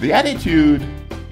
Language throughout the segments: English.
The attitude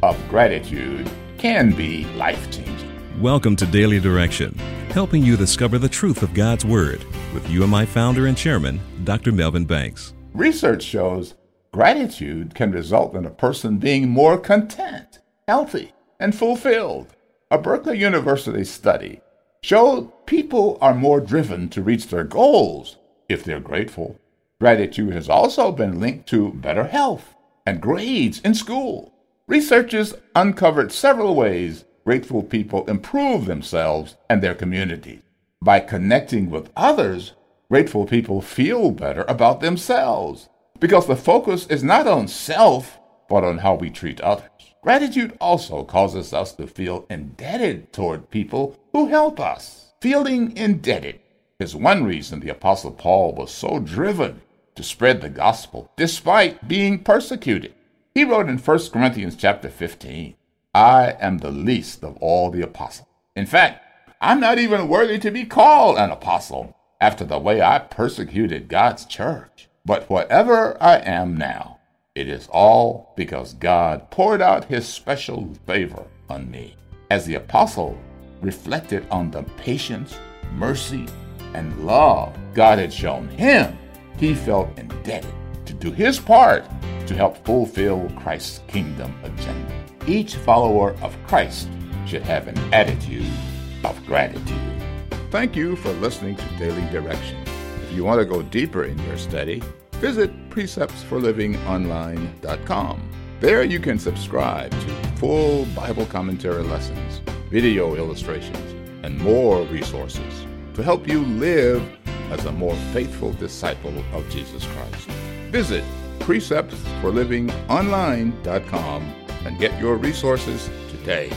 of gratitude can be life changing. Welcome to Daily Direction, helping you discover the truth of God's Word with UMI founder and chairman, Dr. Melvin Banks. Research shows gratitude can result in a person being more content, healthy, and fulfilled. A Berkeley University study showed people are more driven to reach their goals if they're grateful. Gratitude has also been linked to better health and grades in school. Researchers uncovered several ways grateful people improve themselves and their communities. By connecting with others, grateful people feel better about themselves because the focus is not on self, but on how we treat others. Gratitude also causes us to feel indebted toward people who help us. Feeling indebted is one reason the Apostle Paul was so driven to spread the gospel despite being persecuted. He wrote in 1 Corinthians chapter 15, I am the least of all the apostles. In fact, I'm not even worthy to be called an apostle after the way I persecuted God's church. But whatever I am now, it is all because God poured out his special favor on me. As the apostle reflected on the patience, mercy, and love God had shown him, he felt indebted to do his part to help fulfill Christ's kingdom agenda. Each follower of Christ should have an attitude of gratitude. Thank you for listening to Daily Direction. If you want to go deeper in your study, visit preceptsforlivingonline.com. There you can subscribe to full Bible commentary lessons, video illustrations, and more resources to help you live as a more faithful disciple of Jesus Christ. Visit preceptsforlivingonline.com and get your resources today.